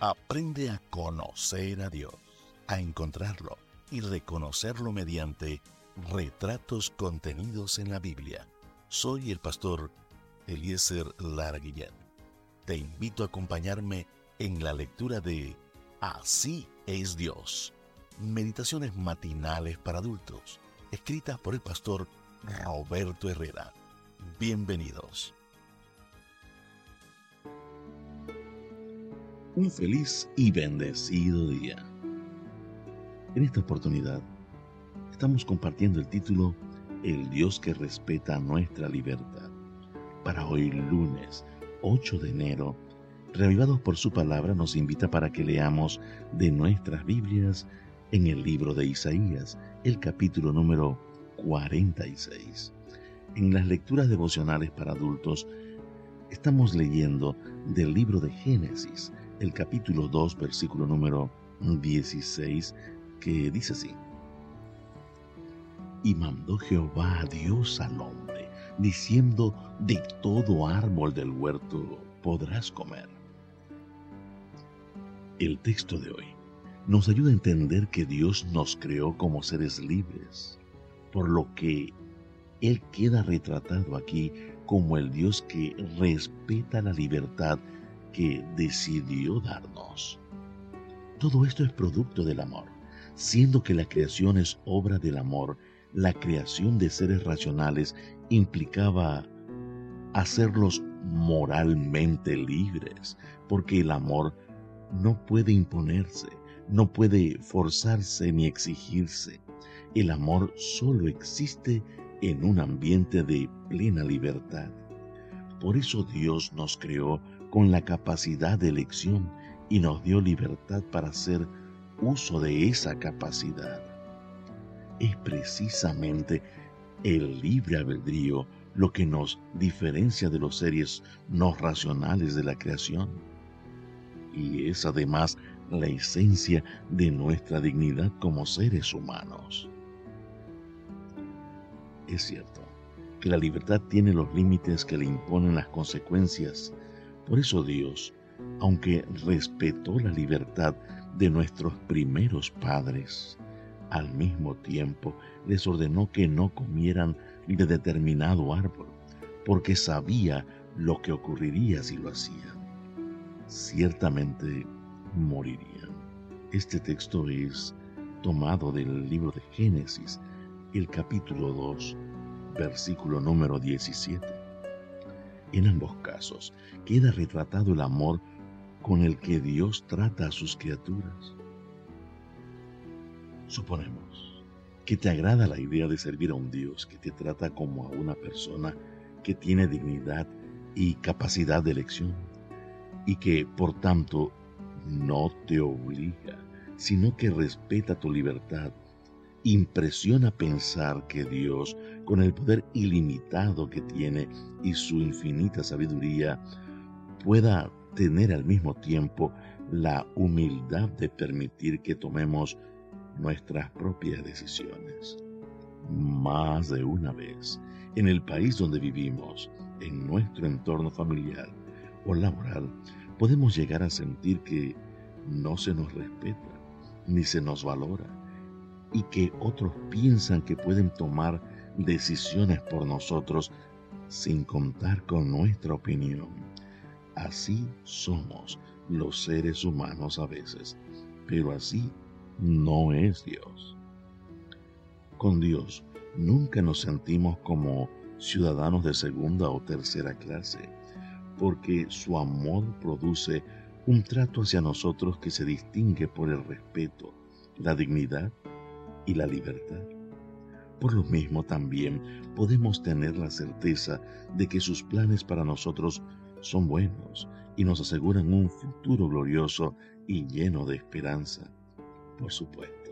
Aprende a conocer a Dios, a encontrarlo y reconocerlo mediante retratos contenidos en la Biblia. Soy el pastor Eliezer Lara Guillén. Te invito a acompañarme en la lectura de Así es Dios. Meditaciones matinales para adultos, escritas por el pastor Roberto Herrera. Bienvenidos. Un feliz y bendecido día. En esta oportunidad estamos compartiendo el título El Dios que respeta nuestra libertad. Para hoy lunes 8 de enero, Reavivados por su palabra nos invita para que leamos de nuestras Biblias en el libro de Isaías, el capítulo número 46. En las lecturas devocionales para adultos, estamos leyendo del libro de Génesis, el capítulo 2, versículo número 16, que dice así. Y mandó Jehová a Dios al hombre, diciendo, de todo árbol del huerto podrás comer. El texto de hoy nos ayuda a entender que Dios nos creó como seres libres, por lo que Él queda retratado aquí como el Dios que respeta la libertad que decidió darnos. Todo esto es producto del amor, siendo que la creación es obra del amor, la creación de seres racionales implicaba hacerlos moralmente libres, porque el amor no puede imponerse, no puede forzarse ni exigirse. El amor solo existe en un ambiente de plena libertad. Por eso Dios nos creó con la capacidad de elección y nos dio libertad para hacer uso de esa capacidad. Es precisamente el libre albedrío lo que nos diferencia de los seres no racionales de la creación. Y es además la esencia de nuestra dignidad como seres humanos. Es cierto que la libertad tiene los límites que le imponen las consecuencias por eso Dios, aunque respetó la libertad de nuestros primeros padres, al mismo tiempo les ordenó que no comieran de determinado árbol, porque sabía lo que ocurriría si lo hacían. Ciertamente morirían. Este texto es tomado del libro de Génesis, el capítulo 2, versículo número 17. En ambos casos queda retratado el amor con el que Dios trata a sus criaturas. Suponemos que te agrada la idea de servir a un Dios que te trata como a una persona que tiene dignidad y capacidad de elección y que por tanto no te obliga, sino que respeta tu libertad Impresiona pensar que Dios, con el poder ilimitado que tiene y su infinita sabiduría, pueda tener al mismo tiempo la humildad de permitir que tomemos nuestras propias decisiones. Más de una vez, en el país donde vivimos, en nuestro entorno familiar o laboral, podemos llegar a sentir que no se nos respeta ni se nos valora y que otros piensan que pueden tomar decisiones por nosotros sin contar con nuestra opinión. Así somos los seres humanos a veces, pero así no es Dios. Con Dios nunca nos sentimos como ciudadanos de segunda o tercera clase, porque su amor produce un trato hacia nosotros que se distingue por el respeto, la dignidad y la libertad. Por lo mismo también podemos tener la certeza de que sus planes para nosotros son buenos y nos aseguran un futuro glorioso y lleno de esperanza. Por supuesto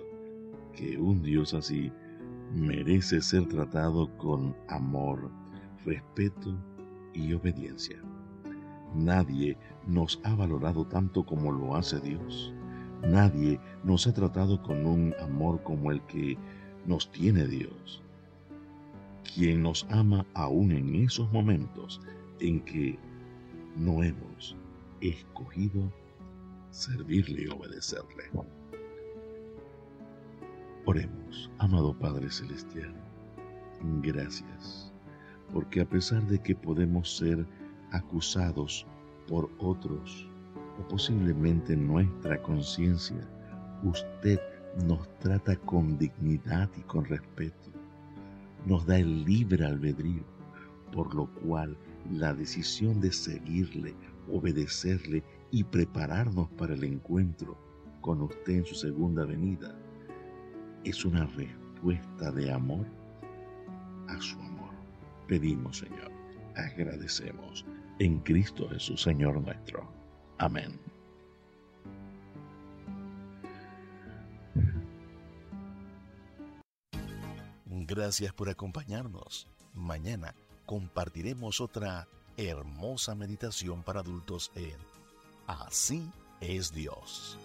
que un Dios así merece ser tratado con amor, respeto y obediencia. Nadie nos ha valorado tanto como lo hace Dios. Nadie nos ha tratado con un amor como el que nos tiene Dios, quien nos ama aún en esos momentos en que no hemos escogido servirle y obedecerle. Oremos, amado Padre Celestial, gracias, porque a pesar de que podemos ser acusados por otros o posiblemente nuestra conciencia, usted nos trata con dignidad y con respeto, nos da el libre albedrío, por lo cual la decisión de seguirle, obedecerle y prepararnos para el encuentro con usted en su segunda venida es una respuesta de amor a su amor. Pedimos, Señor, agradecemos en Cristo Jesús, Señor nuestro. Amén. Gracias por acompañarnos. Mañana compartiremos otra hermosa meditación para adultos en Así es Dios.